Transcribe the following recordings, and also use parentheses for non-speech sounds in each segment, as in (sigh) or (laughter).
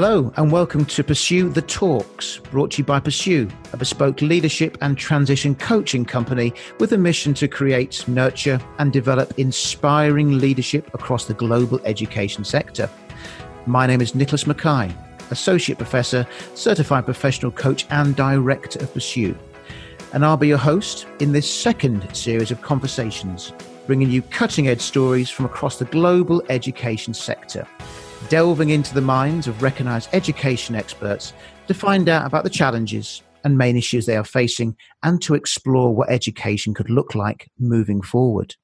Hello, and welcome to Pursue the Talks, brought to you by Pursue, a bespoke leadership and transition coaching company with a mission to create, nurture, and develop inspiring leadership across the global education sector. My name is Nicholas Mackay, Associate Professor, Certified Professional Coach, and Director of Pursue. And I'll be your host in this second series of conversations, bringing you cutting edge stories from across the global education sector delving into the minds of recognized education experts to find out about the challenges and main issues they are facing and to explore what education could look like moving forward.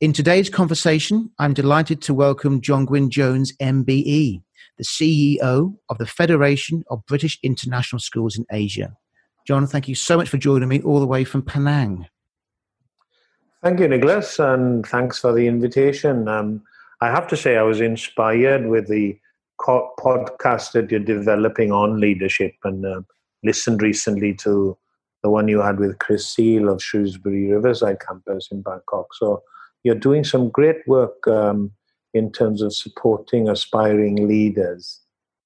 In today's conversation, I'm delighted to welcome John Gwyn Jones, MBE, the CEO of the Federation of British International Schools in Asia. John, thank you so much for joining me all the way from Penang. Thank you, Nicholas, and thanks for the invitation. Um, I have to say, I was inspired with the podcast that you're developing on leadership and uh, listened recently to the one you had with Chris Seal of Shrewsbury Riverside campus in Bangkok. So you're doing some great work um, in terms of supporting aspiring leaders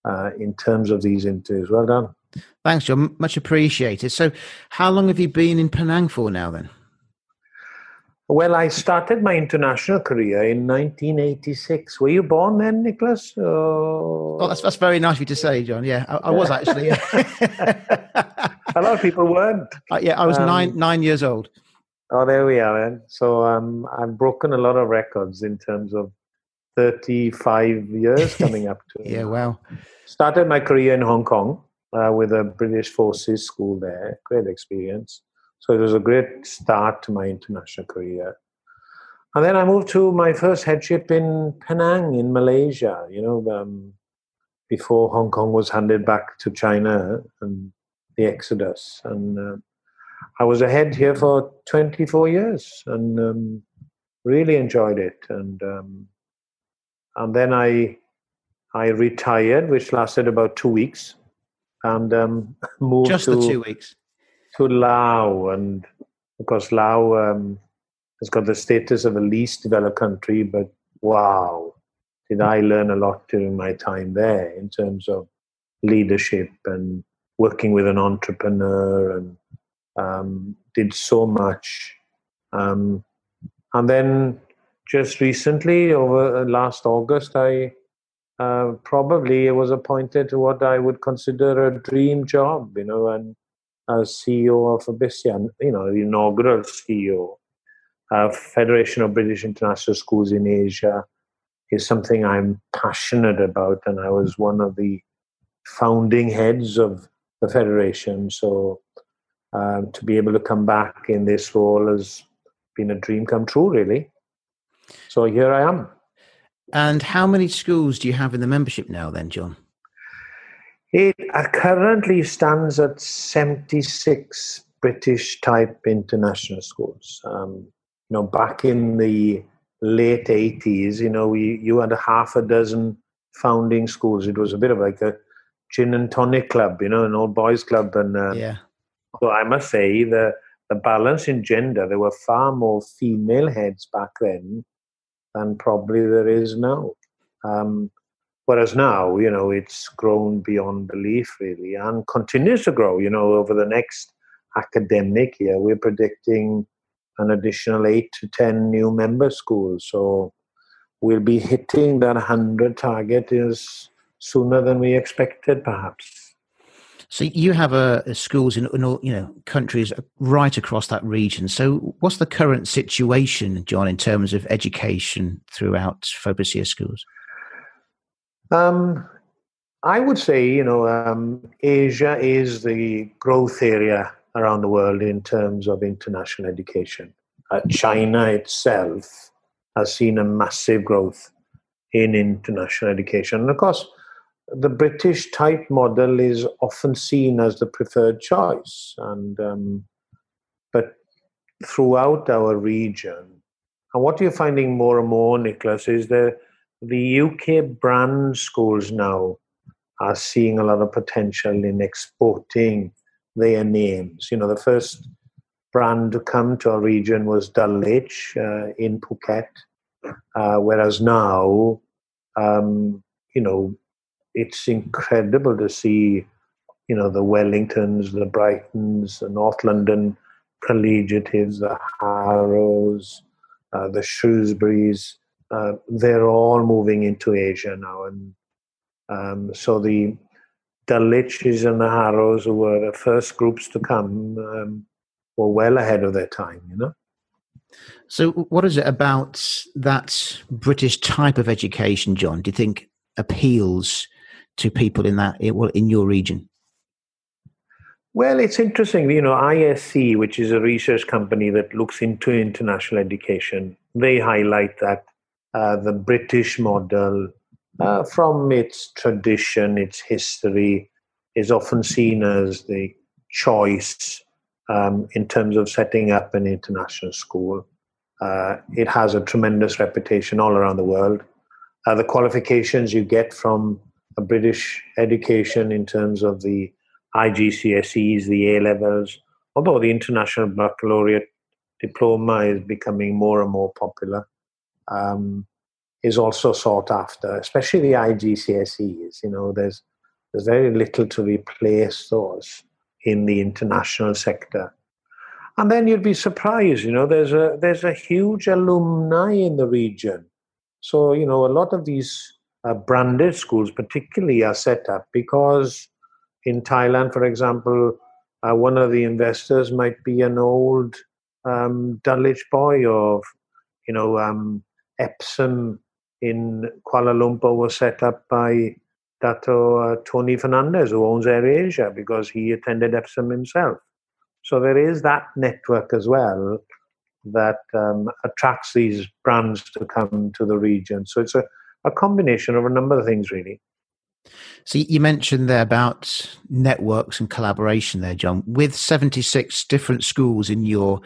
uh, in terms of these interviews. Well done. Thanks, John. Much appreciated. So, how long have you been in Penang for now then? Well, I started my international career in 1986. Were you born then, Nicholas? Oh, oh that's, that's very nice of you to say, John. Yeah, I, I was actually. (laughs) A lot of people weren't. Uh, yeah, I was um, nine nine years old. Oh, there we are. Then. So um, I've broken a lot of records in terms of 35 years coming up to. (laughs) yeah, wow. Started my career in Hong Kong uh, with a British Forces school there. Great experience. So it was a great start to my international career. And then I moved to my first headship in Penang in Malaysia, you know, um, before Hong Kong was handed back to China and the Exodus. And uh, I was a head here for 24 years and um, really enjoyed it. And um, and then I I retired, which lasted about two weeks, and um, (laughs) moved just to, the two weeks to Laos, and because Laos um, has got the status of a least developed country, but wow, did I learn a lot during my time there in terms of leadership and working with an entrepreneur, and um, did so much. Um, and then just recently, over uh, last August, I uh, probably was appointed to what I would consider a dream job, you know, and as CEO of FOBISIA, you know, the inaugural CEO of Federation of British International Schools in Asia is something I'm passionate about, and I was one of the founding heads of the federation. So um, to be able to come back in this role has been a dream come true, really. So here I am. And how many schools do you have in the membership now, then, John? It currently stands at 76 British type international schools. Um, you know, back in the late 80s, you know, we, you had a half a dozen founding schools. It was a bit of like a gin and tonic club, you know, an old boys club. And uh, yeah. So I must say the the balance in gender, there were far more female heads back then than probably there is now. Um, Whereas now, you know, it's grown beyond belief really and continues to grow. You know, over the next academic year, we're predicting an additional eight to 10 new member schools. So we'll be hitting that 100 target is sooner than we expected, perhaps. So you have a schools in, in, all you know countries right across that region. So what's the current situation, John, in terms of education throughout FOBISIA schools? Um, I would say, you know, um, Asia is the growth area around the world in terms of international education. Uh, China itself has seen a massive growth in international education. And of course, the British type model is often seen as the preferred choice. And um, but throughout our region, and what you're finding more and more, Nicholas, is that the UK brand schools now are seeing a lot of potential in exporting their names. You know, the first brand to come to our region was Dulwich uh, in Phuket, uh, whereas now, um, you know, it's incredible to see, you know, the Wellingtons, the Brightons, the North London collegiates, the Harrows, uh, the Shrewsburys. Uh, they're all moving into Asia now, and um, so the Dulwiches and the Harrows, who were the first groups to come, um, were well ahead of their time. You know. So, what is it about that British type of education, John? Do you think appeals to people in that in your region? Well, it's interesting. You know, ISC, which is a research company that looks into international education, they highlight that uh, the British model, uh, from its tradition, its history, is often seen as the choice um, in terms of setting up an international school. Uh, it has a tremendous reputation all around the world. Uh, the qualifications you get from a British education in terms of the IGCSEs, the A levels, although the International Baccalaureate diploma is becoming more and more popular, um, is also sought after, especially the IGCSEs. You know, there's there's very little to replace those in the international sector. And then you'd be surprised, you know, there's a there's a huge alumni in the region. So, you know, a lot of these uh, branded schools particularly are set up because in Thailand, for example, uh, one of the investors might be an old um, Dulwich boy of, you know, um, Epsom in Kuala Lumpur was set up by Dato uh, Tony Fernandes, who owns AirAsia, because he attended Epsom himself. So there is that network as well that um, attracts these brands to come to the region. So it's a, a combination of a number of things, really. So you mentioned there about networks and collaboration there, John. With 76 different schools in your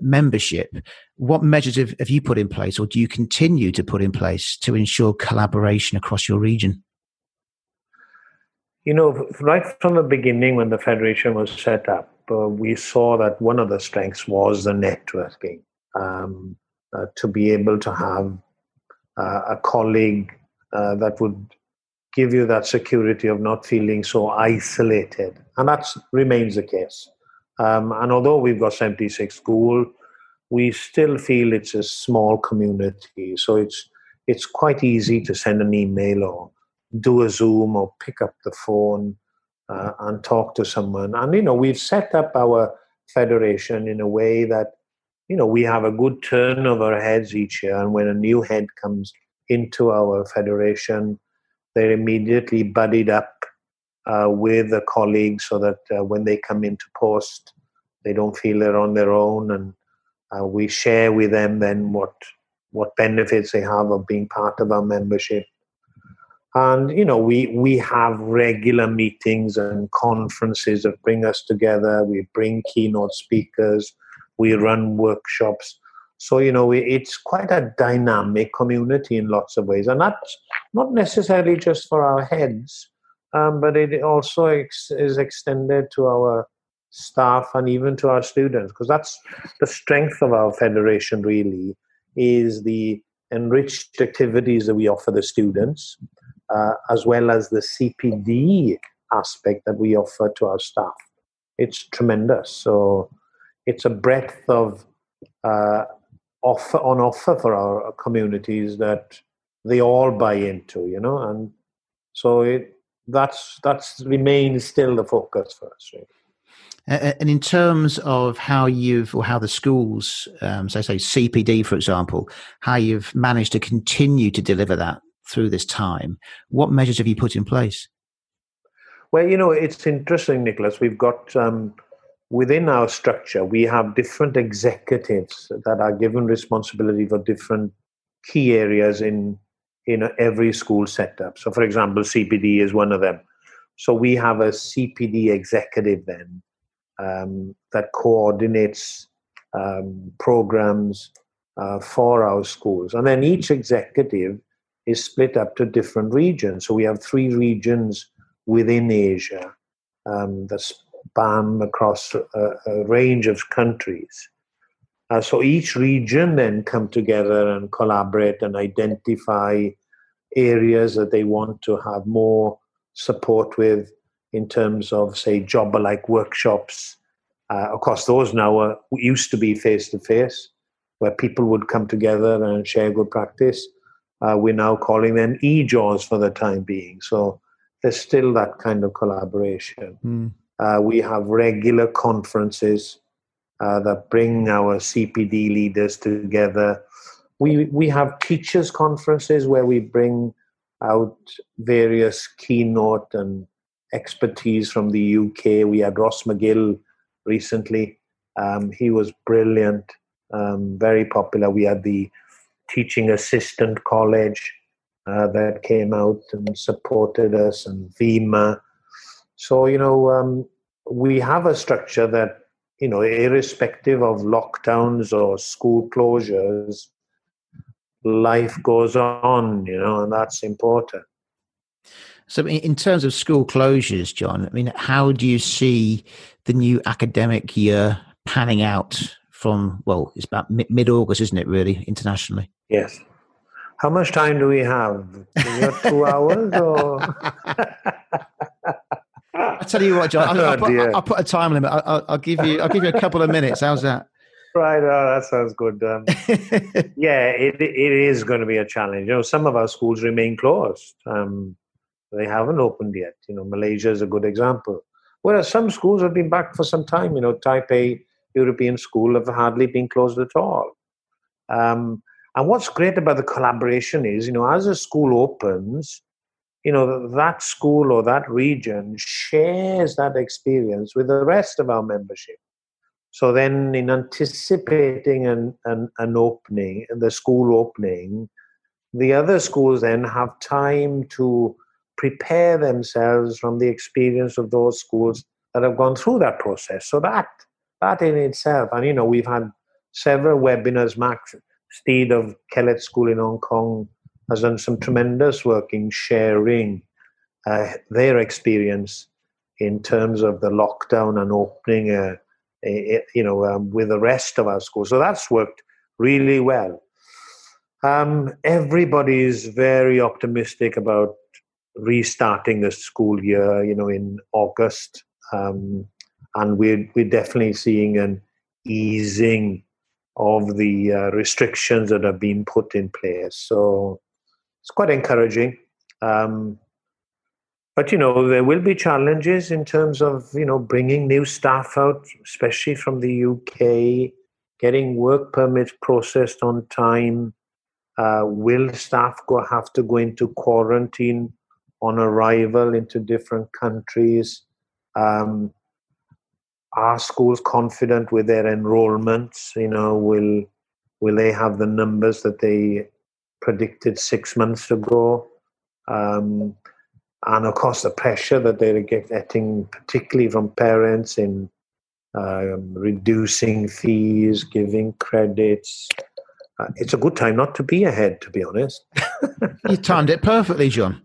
membership, what measures have, have you put in place or do you continue to put in place to ensure collaboration across your region? You know, right from the beginning when the Federation was set up, uh, we saw that one of the strengths was the networking. Um, uh, to be able to have uh, a colleague uh, that would give you that security of not feeling so isolated. And that remains the case. Um, and although we've got 76 school, we still feel it's a small community. So it's it's quite easy to send an email or do a Zoom or pick up the phone uh, and talk to someone. And, you know, we've set up our federation in a way that, you know, we have a good turn of our heads each year. And when a new head comes into our federation, they're immediately buddied up uh, with a colleague so that uh, when they come into post, they don't feel they're on their own. And uh, we share with them then what what benefits they have of being part of our membership. And you know we we have regular meetings and conferences that bring us together. We bring keynote speakers. We run workshops. So you know it's quite a dynamic community in lots of ways. And that's not necessarily just for our heads um, but it also ex- is extended to our staff and even to our students because that's the strength of our federation really is the enriched activities that we offer the students uh, as well as the CPD aspect that we offer to our staff. It's tremendous. So it's a breadth of uh, offer on offer for our communities that they all buy into, you know, and so it that's that's remains still the focus for us. Right? And in terms of how you've, or how the schools, um, so say CPD, for example, how you've managed to continue to deliver that through this time. What measures have you put in place? Well, you know, it's interesting, Nicholas. We've got um, within our structure, we have different executives that are given responsibility for different key areas in in every school setup. So, for example, CPD is one of them. So we have a CPD executive then um, that coordinates um, programs uh, for our schools, and then each executive is split up to different regions. So we have three regions within Asia um, that span across a, a range of countries. Uh, so each region then come together and collaborate and identify areas that they want to have more support with in terms of, say, job-alike workshops. Uh, of course, those now are, used to be face to face, where people would come together and share good practice. Uh, we're now calling them e-jaws for the time being. So there's still that kind of collaboration. Mm. Uh, we have regular conferences uh, that bring our CPD leaders together. We we have teachers conferences where we bring out various keynote and expertise from the UK. We had Ross McGill recently. Um, he was brilliant, um, very popular. We had the teaching assistant college uh, that came out and supported us, and VIMA. So you know, um, we have a structure that you know, irrespective of lockdowns or school closures, life goes on. You know, and that's important. So, in terms of school closures, John, I mean, how do you see the new academic year panning out from, well, it's about mid August, isn't it, really, internationally? Yes. How much time do we have? two hours or? (laughs) I tell you what, John, I'll, I'll, put, I'll, put, a time limit. I'll, I'll, give you, I'll give you a couple of minutes. How's that? Right, oh, that sounds good. Um, (laughs) yeah, it, it is going to be a challenge. You know, some of our schools remain closed. Um, they haven't opened yet. You know, Malaysia is a good example. Whereas some schools have been back for some time. You know, Taipei European School have hardly been closed at all. Um, and what's great about the collaboration is, you know, as a school opens, you know, that school or that region shares that experience with the rest of our membership. So then, in anticipating an, an, an opening, the school opening, the other schools then have time to prepare themselves from the experience of those schools that have gone through that process. So that that in itself, and you know, we've had several webinars. Mark Steed of Kellett School in Hong Kong has done some tremendous work in sharing uh, their experience in terms of the lockdown and opening, uh, a, a, you know, um, with the rest of our schools. So that's worked really well. Um, everybody is very optimistic about restarting the school year, you know, in August. Um, and we're, we're definitely seeing an easing of the uh, restrictions that have been put in place. So it's quite encouraging. Um, but you know there will be challenges in terms of you know bringing new staff out, especially from the UK, getting work permits processed on time. Uh, will staff go have to go into quarantine on arrival into different countries? Um, are schools confident with their enrollments? You know, will will they have the numbers that they predicted six months ago? Um, and of course, the pressure that they're getting, particularly from parents, in um, reducing fees, giving credits. Uh, it's a good time not to be ahead, to be honest. (laughs) you timed it perfectly, John.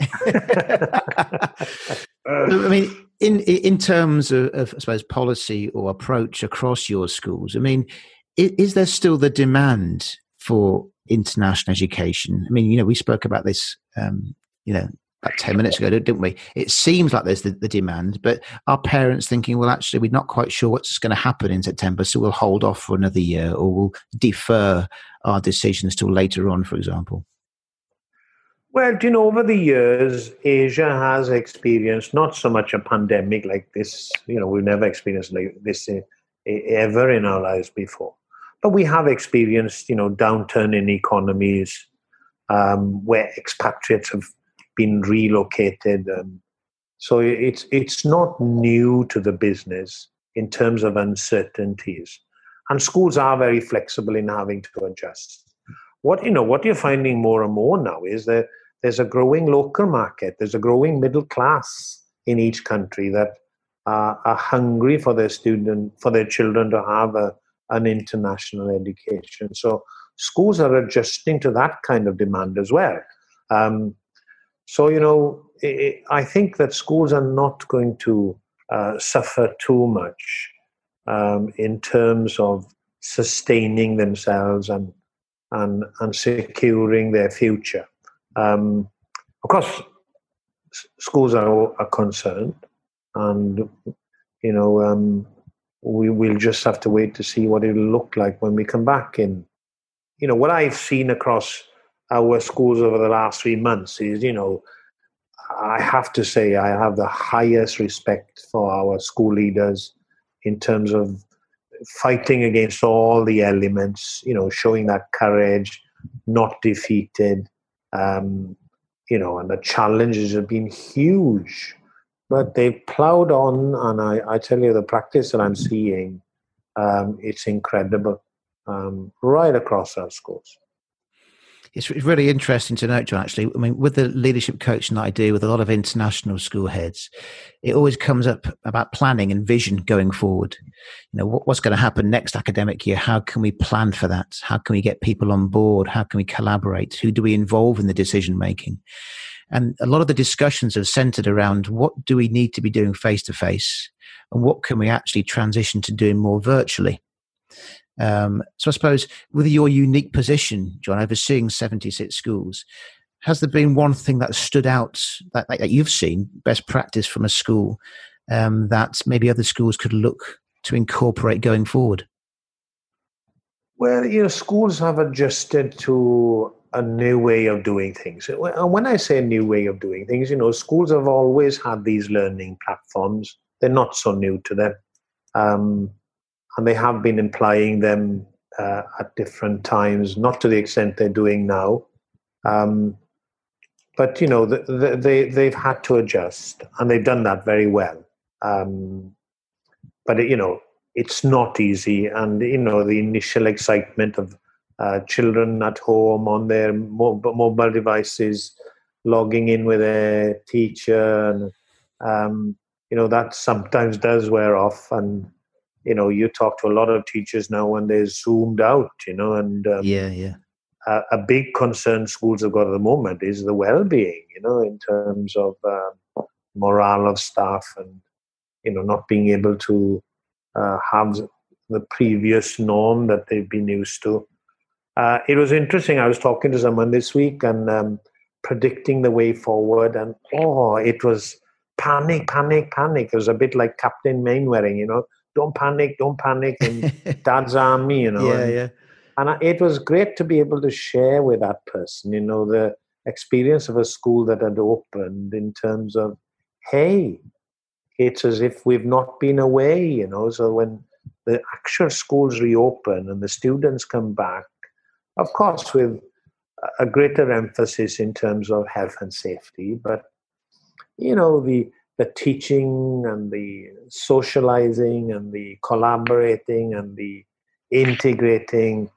(laughs) I mean, in in terms of, of, I suppose policy or approach across your schools, I mean, is, is, there still the demand for international education? I mean, you know, we spoke about this, um, you know, about ten minutes ago, didn't we? It seems like there's the, the demand, but our parents thinking, well, actually, we're not quite sure what's going to happen in September, so we'll hold off for another year, or we'll defer our decisions till later on, for example? Well, you know, over the years, Asia has experienced not so much a pandemic like this. You know, we've never experienced like this ever in our lives before. But we have experienced, you know, downturn in economies um, where expatriates have been relocated. And so it's it's not new to the business in terms of uncertainties. And schools are very flexible in having to adjust. What you know, what you're finding more and more now is that there's a growing local market, there's a growing middle class in each country that uh, are hungry for their student, for their children to have a, an international education. So schools are adjusting to that kind of demand as well. Um, so you know, it, I think that schools are not going to uh, suffer too much um, in terms of sustaining themselves and and and securing their future. Um, of course, schools are, are concerned, and you know, um, we will just have to wait to see what it'll look like when we come back in. You know, what I've seen across our schools over the last three months is, you know, I have to say I have the highest respect for our school leaders in terms of fighting against all the elements, you know, showing that courage, not defeated, um, you know, and the challenges have been huge. But they've plowed on, and I, I tell you, the practice that I'm seeing, um, it's incredible um, right across our schools it's really interesting to note, John. Actually, I mean, with the leadership coaching that I do with a lot of international school heads, it always comes up about planning and vision going forward. You know, what's going to happen next academic year? How can we plan for that? How can we get people on board? How can we collaborate? Who do we involve in the decision making? And a lot of the discussions have centered around what do we need to be doing face to face, and what can we actually transition to doing more virtually. Um, so I suppose with your unique position, John, overseeing 76 schools, has there been one thing that stood out that, that you've seen, best practice from a school, um, that maybe other schools could look to incorporate going forward? Well, you know, schools have adjusted to a new way of doing things. And when I say a new way of doing things, you know, schools have always had these learning platforms. They're not so new to them. Um, and they have been implying them uh, at different times, not to the extent they're doing now. Um, but you know, the, the, they they've had to adjust, and they've done that very well. Um, but it, you know, it's not easy, and you know, the initial excitement of uh, children at home on their mobile devices, logging in with a teacher, and um, you know, that sometimes does wear off, and you know, you talk to a lot of teachers now when they're zoomed out, you know, and um, yeah, yeah. A, a, big concern schools have got at the moment is the well-being, you know, in terms of um, morale of staff and you know not being able to uh, have the previous norm that they've been used to. Uh, it was interesting. I was talking to someone this week and um, predicting the way forward, and oh, it was panic, panic, panic. It was a bit like Captain Mainwaring, you know don't panic, don't panic, and (laughs) dad's army, you know. Yeah, and, yeah. And it was great to be able to share with that person, you know, the experience of a school that had opened in terms of, hey, it's as if we've not been away, you know. So when the actual schools reopen and the students come back, of course, with a greater emphasis in terms of health and safety, but you know the the teaching and the socializing and the collaborating and the integrating,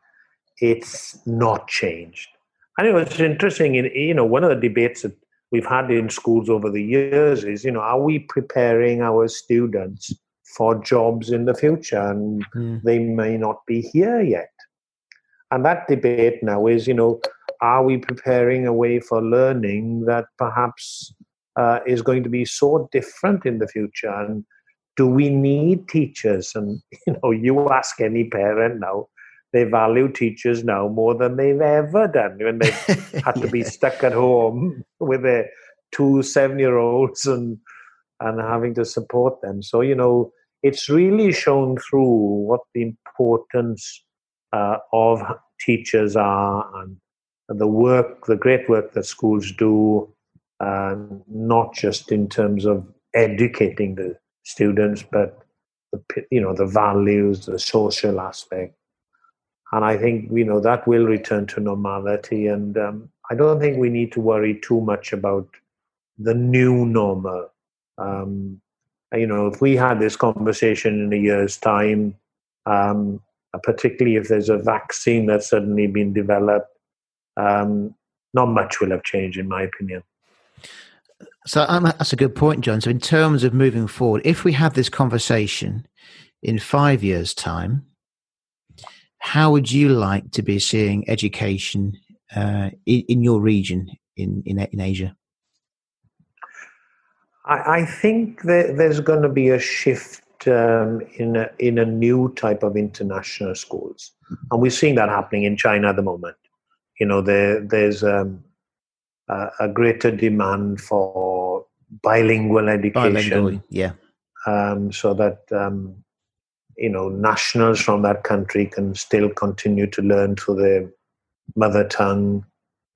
it's not changed. And it was interesting, in, you know, one of the debates that we've had in schools over the years is, you know, are we preparing our students for jobs in the future? And mm. they may not be here yet. And that debate now is, you know, are we preparing a way for learning that perhaps uh, is going to be so different in the future? And do we need teachers? And (laughs) you know you ask any parent now they value teachers now more than they've ever done when they (laughs) had to be stuck at home (laughs) with their two seven year olds and and having to support them. So you know it's really shown through what the importance uh, of teachers are and, the work the great work that schools do um, not just in terms of educating the students, but the, you know the values, the social aspect, and I think you know that will return to normality. And um, I don't think we need to worry too much about the new normal. Um, you know, if we had this conversation in a year's time, um, particularly if there's a vaccine that's suddenly been developed, um, not much will have changed, in my opinion. So um, that's a good point, John. So, in terms of moving forward, if we have this conversation in five years' time, how would you like to be seeing education uh, in, in, your region in, in, in Asia? I, I think that there's going to be a shift um, in a, in a new type of international schools, and we're seeing that happening in China at the moment. You know, there there's um, uh, a greater demand for bilingual education. Bilingual, yeah. Um, so that um, you know nationals from that country can still continue to learn through their mother tongue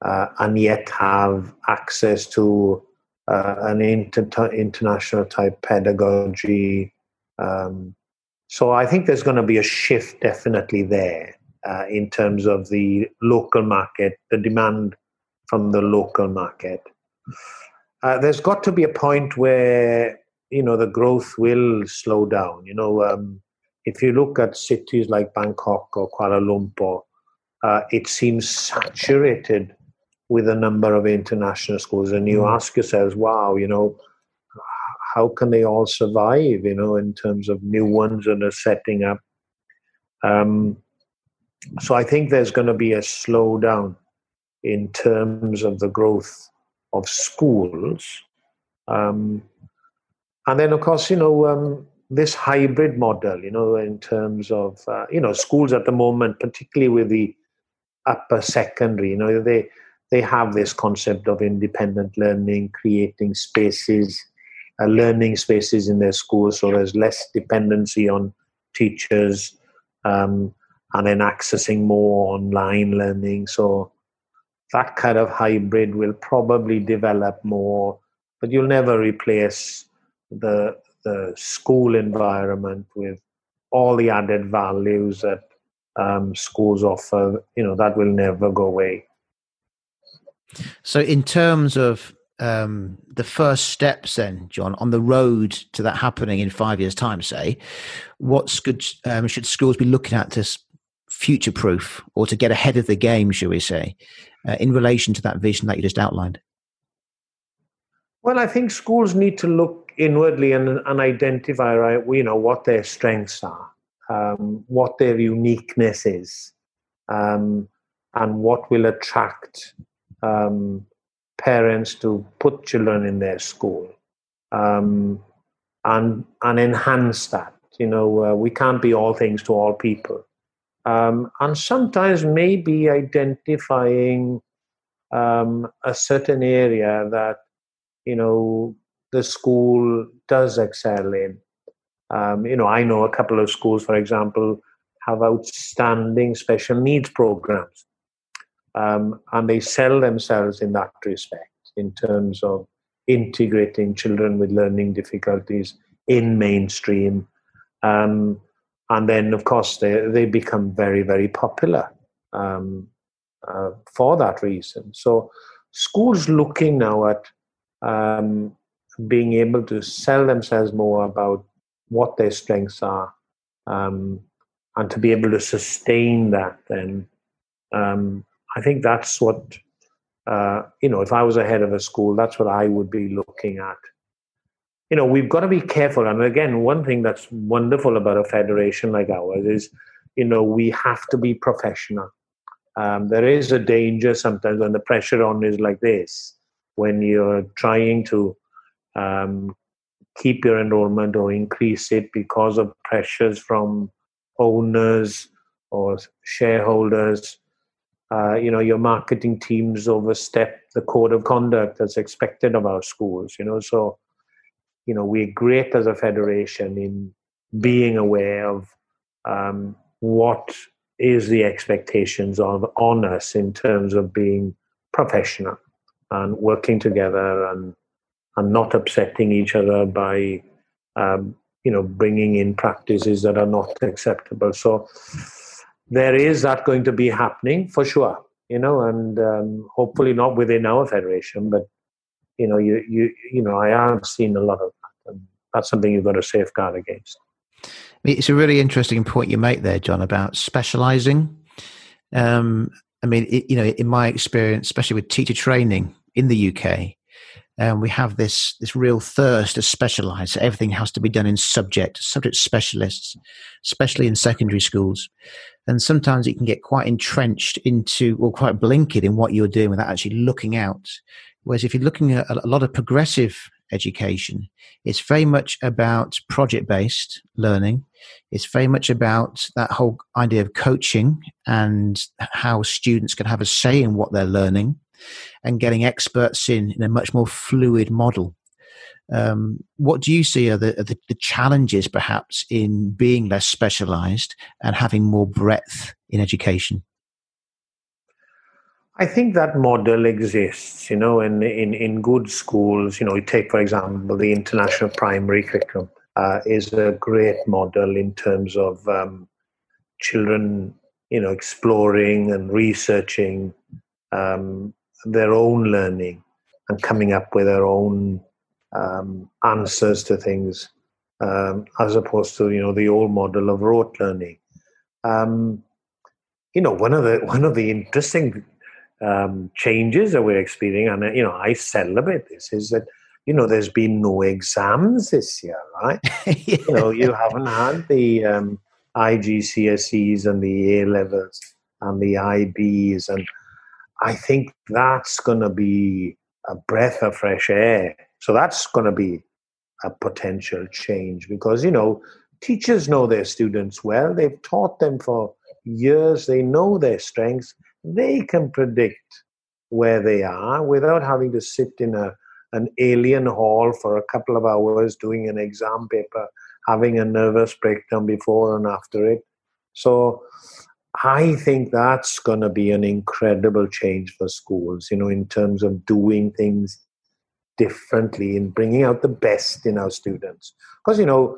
uh, and yet have access to uh, an inter- international type pedagogy. Um, so I think there's going to be a shift definitely there uh, in terms of the local market, the demand from the local market. Uh, there's got to be a point where you know the growth will slow down. You know, um, if you look at cities like Bangkok or Kuala Lumpur, uh, it seems saturated with a number of international schools, and you mm. ask yourselves, "Wow, you know, how can they all survive?" You know, in terms of new ones and are setting up. Um, so I think there's going to be a slowdown in terms of the growth of schools. Um, and then, of course, you know, um, this hybrid model, you know, in terms of, uh, you know, schools at the moment, particularly with the upper secondary, you know, they, they have this concept of independent learning, creating spaces, uh, learning spaces in their schools so there's less dependency on teachers um, and then accessing more online learning. So that kind of hybrid will probably develop more, but you'll never replace the the school environment with all the added values that um, schools offer. You know that will never go away. So, in terms of um, the first steps, then, John, on the road to that happening in five years' time, say, what should um, should schools be looking at to future proof or to get ahead of the game, shall we say, uh, in relation to that vision that you just outlined? Well, I think schools need to look inwardly and, and identify, right, you know, what their strengths are, um, what their uniqueness is, um, and what will attract um, parents to put children in their school um, and and enhance that. You know, uh, we can't be all things to all people. Um, and sometimes maybe identifying um, a certain area that you know the school does excel in. Um, you know, I know a couple of schools, for example, have outstanding special needs programs, um, and they sell themselves in that respect in terms of integrating children with learning difficulties in mainstream. Um, and then of course they they become very very popular um, uh, for that reason. So schools looking now at um, being able to sell themselves more about what their strengths are, um, and to be able to sustain that. Then um, I think that's what uh, you know. If I was a head of a school, that's what I would be looking at you know we've got to be careful and again one thing that's wonderful about a federation like ours is you know we have to be professional um, there is a danger sometimes when the pressure on is like this when you're trying to um, keep your enrollment or increase it because of pressures from owners or shareholders uh, you know your marketing teams overstep the code of conduct that's expected of our schools you know? So you know we're great as a federation in being aware of um, what is the expectations of on us in terms of being professional and working together and and not upsetting each other by um, you know bringing in practices that are not acceptable. So there is that going to be happening for sure you know and um, hopefully not within our federation but you know you you you know i have seen a lot of that. Um that's something you've got to safeguard against. It's a really interesting point you make there, John, about specializing. Um, I mean, it, you know, in my experience, especially with teacher training in the UK, um, we have this this real thirst to specialize. Everything has to be done in subject, subject specialists, especially in secondary schools. And sometimes it can get quite entrenched into, or quite blinkered in what you're doing without actually looking out. Whereas if you're looking at a lot of progressive education. It's very much about project based learning. It's very much about that whole idea of coaching and how students can have a say in what they're learning. And getting experts in in a much more fluid model. Um, what do you see are the, are the, the challenges, perhaps, in being less specialized and having more breadth in education? I think that model exists, you know, in, in, in good schools. You know, you take, for example, the international primary curriculum uh, is a great model in terms of um, children, you know, exploring and researching um, their own learning and coming up with their own um, answers to things, um, as opposed to you know the old model of rote learning. Um, you know, one of the one of the interesting um, changes that we're experiencing, and you know, I celebrate this, is that you know there's been no exams this year, right? (laughs) yeah. You know, you haven't had the um, IGCSEs and the A levels and the IBs, and I think that's going to be a breath of fresh air so that's going to be a potential change because, you know, teachers know their students well. They've taught them for years. They know their strengths. They can predict where they are without having to sit in a an alien hall for a couple of hours doing an exam paper, having a nervous breakdown before and after it. So I think that's going to be an incredible change for schools, you know, in terms of doing things differently and bringing out the best in our students. Because, you know,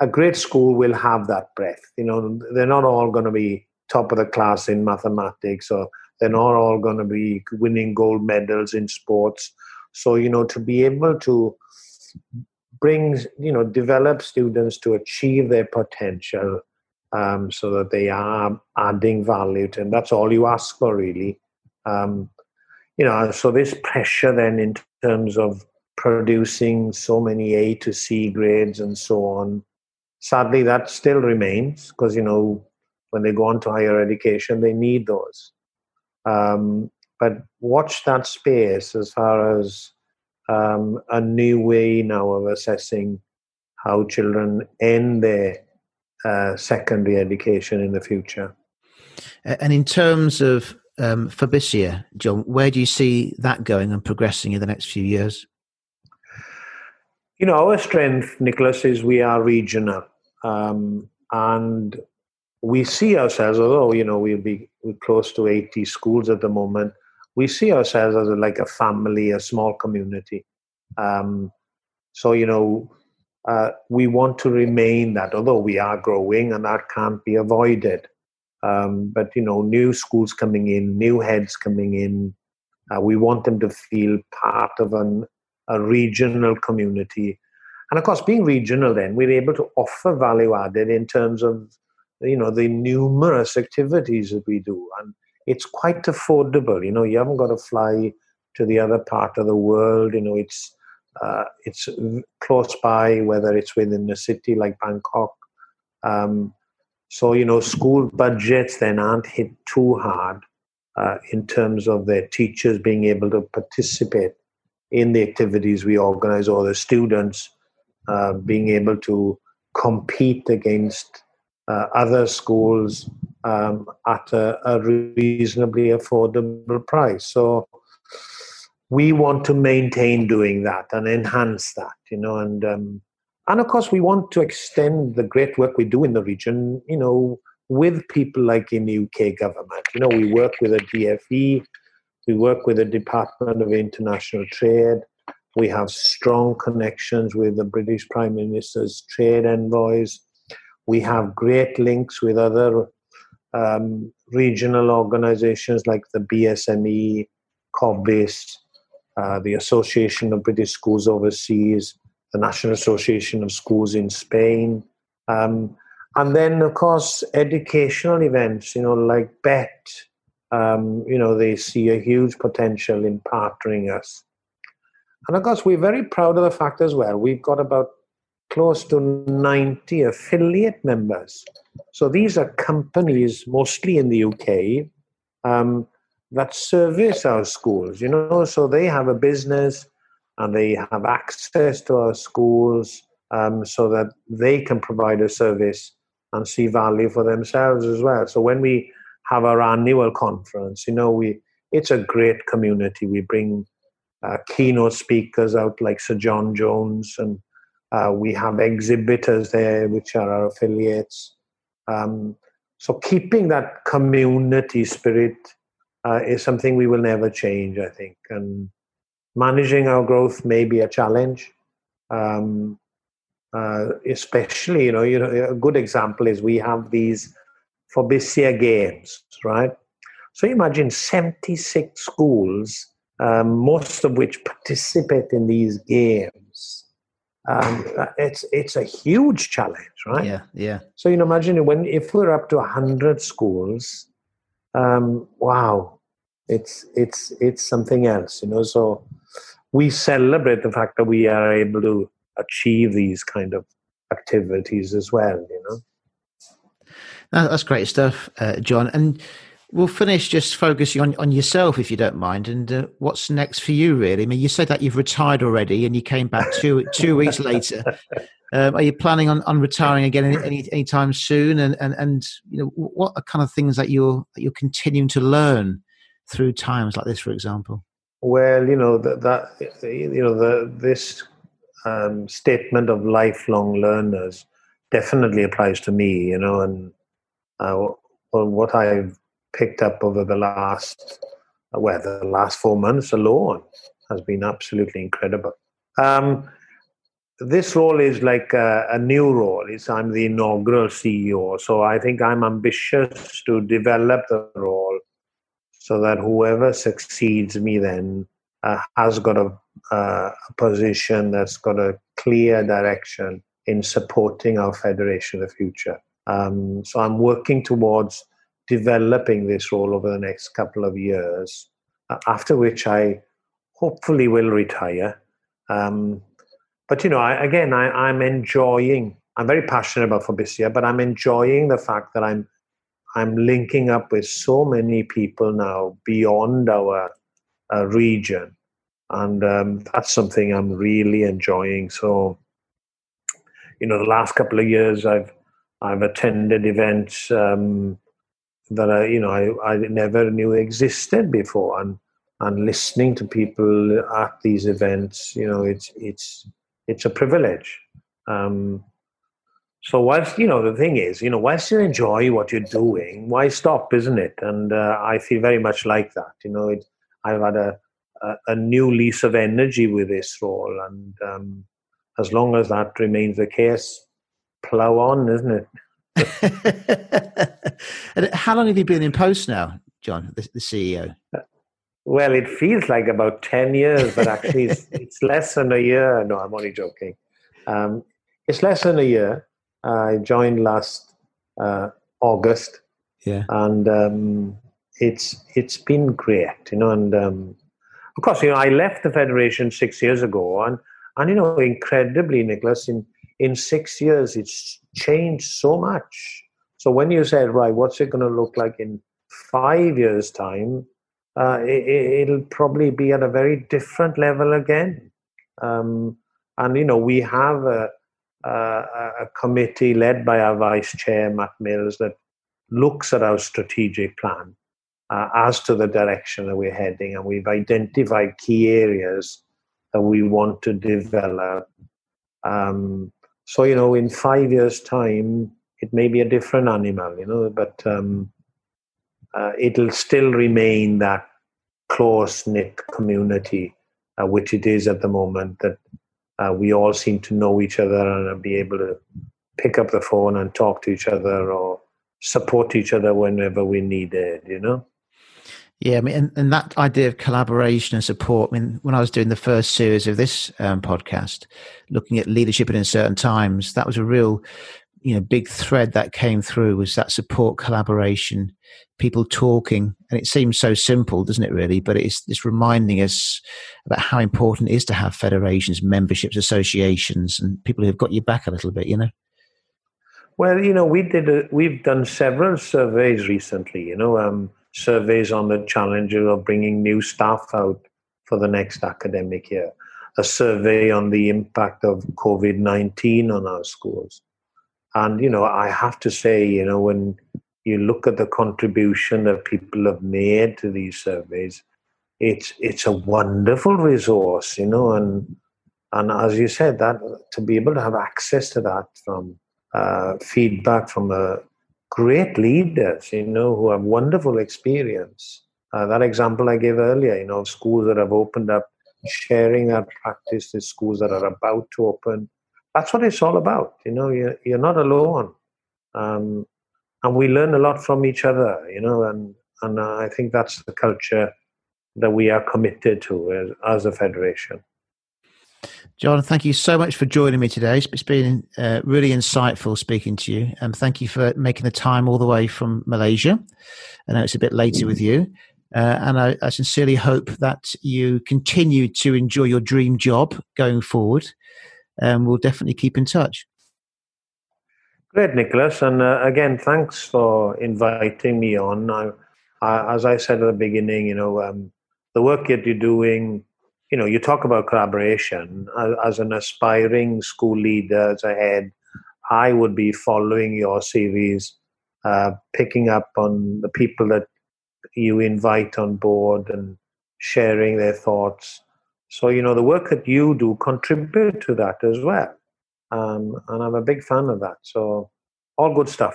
a great school will have that breadth. You know, they're not all going to be top of the class in mathematics or they're not all going to be winning gold medals in sports. So, you know, to be able to bring, you know, develop students to achieve their potential um, so that they are adding value to, and that's all you ask for, really. Um, you know, so this pressure then in terms of producing so many A to C grades and so on. Sadly, that still remains because, you know, when they go on to higher education, they need those. Um, but watch that space as far as um, a new way now of assessing how children end their uh, secondary education in the future. And in terms of um, John, where do you see that going and progressing in the next few years? You know, our strength, Nicholas, is we are regional. Um, and we see ourselves, although, you know, we'll be we're close to 80 schools at the moment, we see ourselves as a, like a family, a small community. Um, so, you know, uh, we want to remain that, although we are growing and that can't be avoided. Um, but you know, new schools coming in, new heads coming in. Uh, we want them to feel part of an, a regional community, and of course, being regional, then we're able to offer value added in terms of you know the numerous activities that we do, and it's quite affordable. You know, you haven't got to fly to the other part of the world. You know, it's uh, it's close by, whether it's within a city like Bangkok. Um, so, you know, school budgets then aren't hit too hard uh, in terms of their teachers being able to participate in the activities we organize or the students uh, being able to compete against uh, other schools um, at a, a, reasonably affordable price. So we want to maintain doing that and enhance that, you know, and um, and of course, we want to extend the great work we do in the region, you know, with people like in the UK government. You know, we work with the DFE, we work with the Department of International Trade, we have strong connections with the British Prime Minister's trade envoys. We have great links with other um, regional organizations like the BSME, COBIS, uh, the Association of British Schools Overseas, the National Association of Schools in Spain. Um, and then, of course, educational events, you know, like BETT, um, you know, they see a huge potential in partnering us. And of course, we're very proud of the fact as well, we've got about close to 90 affiliate members. So these are companies, mostly in the UK, um, that service our schools, you know, so they have a business, and they have access to our schools um, so that they can provide a service and see value for themselves as well. So when we have our annual conference, you know, we it's a great community. We bring uh, keynote speakers out like Sir John Jones, and uh, we have exhibitors there, which are our affiliates. Um, so keeping that community spirit uh, is something we will never change, I think. And managing our growth may be a challenge. Um, uh, especially, you know, you know, a good example is we have these FOBISIA games, right? So imagine 76 schools, um, most of which (laughs) participate in these games. Um, it's it's a huge challenge, right? Yeah, yeah. So you know, imagine when if we're up to hundred schools, um, wow, it's it's it's something else, you know. So we celebrate the fact that we are able to achieve these kind of activities as well, you know. That's great stuff, uh, John. And we'll finish just focusing on, on yourself, if you don't mind, and uh, what's next for you, really. I mean, you said that you've retired already, and you came back two two weeks later. (laughs) Um, are you planning on, on retiring again any, any anytime soon? And, and and you know, what are kind of things that you're that you're continuing to learn through times like this, for example? Well, you know that, that you know the this um, statement of lifelong learners definitely applies to me. You know, and uh, what I've picked up over the last, well, the last four months alone has been absolutely incredible. Um, this role is like a, a, new role. It's I'm the inaugural CEO, so I think I'm ambitious to develop the role so that whoever succeeds me then uh, has got a, uh, a position that's got a clear direction in supporting our federation of the future. Um, so I'm working towards developing this role over the next couple of years, uh, after which I hopefully will retire. Um, but you know, I, again, I, am enjoying. I'm very passionate about FOBISIA, but I'm enjoying the fact that I'm I'm linking up with so many people now beyond our uh, region, and um, that's something I'm really enjoying. So, you know, the last couple of years, I've I've attended events um, that I, you know, I, I never knew existed before, and and listening to people at these events, you know, it's it's it's a privilege. Um, so whilst you know the thing is, you know, whilst you enjoy what you're doing, why stop, isn't it? And uh, I feel very much like that. You know, it, I've had a, a, a new lease of energy with this role, and um, as long as that remains the case, plow on, isn't it? (laughs) and how long have you been in post now, John, the, the CEO? Well, it feels like about 10 years, but actually it's, (laughs) it's less than a year. No, I'm only joking. Um, it's less than a year. I joined last uh, August. Yeah. And um, it's it's been great, you know. And um, of course, you know, I left the federation six years ago, and and you know, incredibly, Nicholas, in in six years, it's changed so much. So when you said, right, what's it going to look like in five years' time? Uh, it, will probably be at a very different level again. Um, and you know, we have a, a, committee led by our vice chair Matt Mills that looks at our strategic plan uh, as to the direction that we're heading, and we've identified key areas that we want to develop. Um, so, you know, in five years' time, it may be a different animal, you know, but um, uh, it'll still remain that close knit community, uh, which it is at the moment, that uh, we all seem to know each other and be able to pick up the phone and talk to each other or support each other whenever we need it, you know? Yeah, I mean, and, and that idea of collaboration and support. I mean, when I was doing the first series of this um, podcast, looking at leadership in certain times, that was a real, you know, big thread that came through was that support, collaboration, people talking, and it seems so simple, doesn't it? Really, but it's it's reminding us about how important it is to have federations, memberships, associations, and people who have got your back a little bit. You know. Well, you know, we did. A, we've done several surveys recently. You know. Um, surveys on the challenges of bringing new staff out for the next academic year, a survey on the impact of COVID 19 on our schools. And, you know, I have to say, you know, when you look at the contribution that people have made to these surveys, it's it's a wonderful resource, you know, and and as you said, that to be able to have access to that from uh, feedback from uh, great leaders, you know, who have wonderful experience. Uh, that example I gave earlier, you know, schools that have opened up, sharing that practice to schools that are about to open. That's what it's all about. You know, you're, you're not alone. Um, and we learn a lot from each other, you know, and, and I think that's the culture that we are committed to as, as a federation. John, thank you so much for joining me today. It's been uh, really insightful speaking to you. And thank you for making the time all the way from Malaysia. I know it's a bit later with you. Uh, and I, I, sincerely hope that you continue to enjoy your dream job going forward. And we'll definitely keep in touch. Great, Nicholas. And uh, again, thanks for inviting me on. I, I, as I said at the beginning, you know, um, the work that you're doing, you know, you talk about collaboration. As, as an aspiring school leader as a head, I would be following your series, uh, picking up on the people that you invite on board and sharing their thoughts. So, you know, the work that you do contribute to that as well. Um, and I'm a big fan of that. So, all good stuff.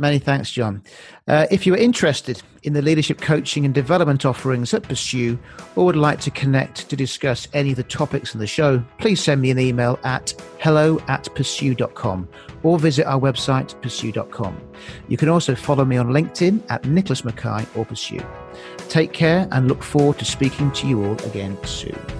Many thanks, John. Uh, if you are interested in the leadership coaching and development offerings at Pursue or would like to connect to discuss any of the topics in the show, please send me an email at hello at pursue.com or visit our website, pursue.com. You can also follow me on LinkedIn at Nicholas Mackay or Pursue. Take care and look forward to speaking to you all again soon.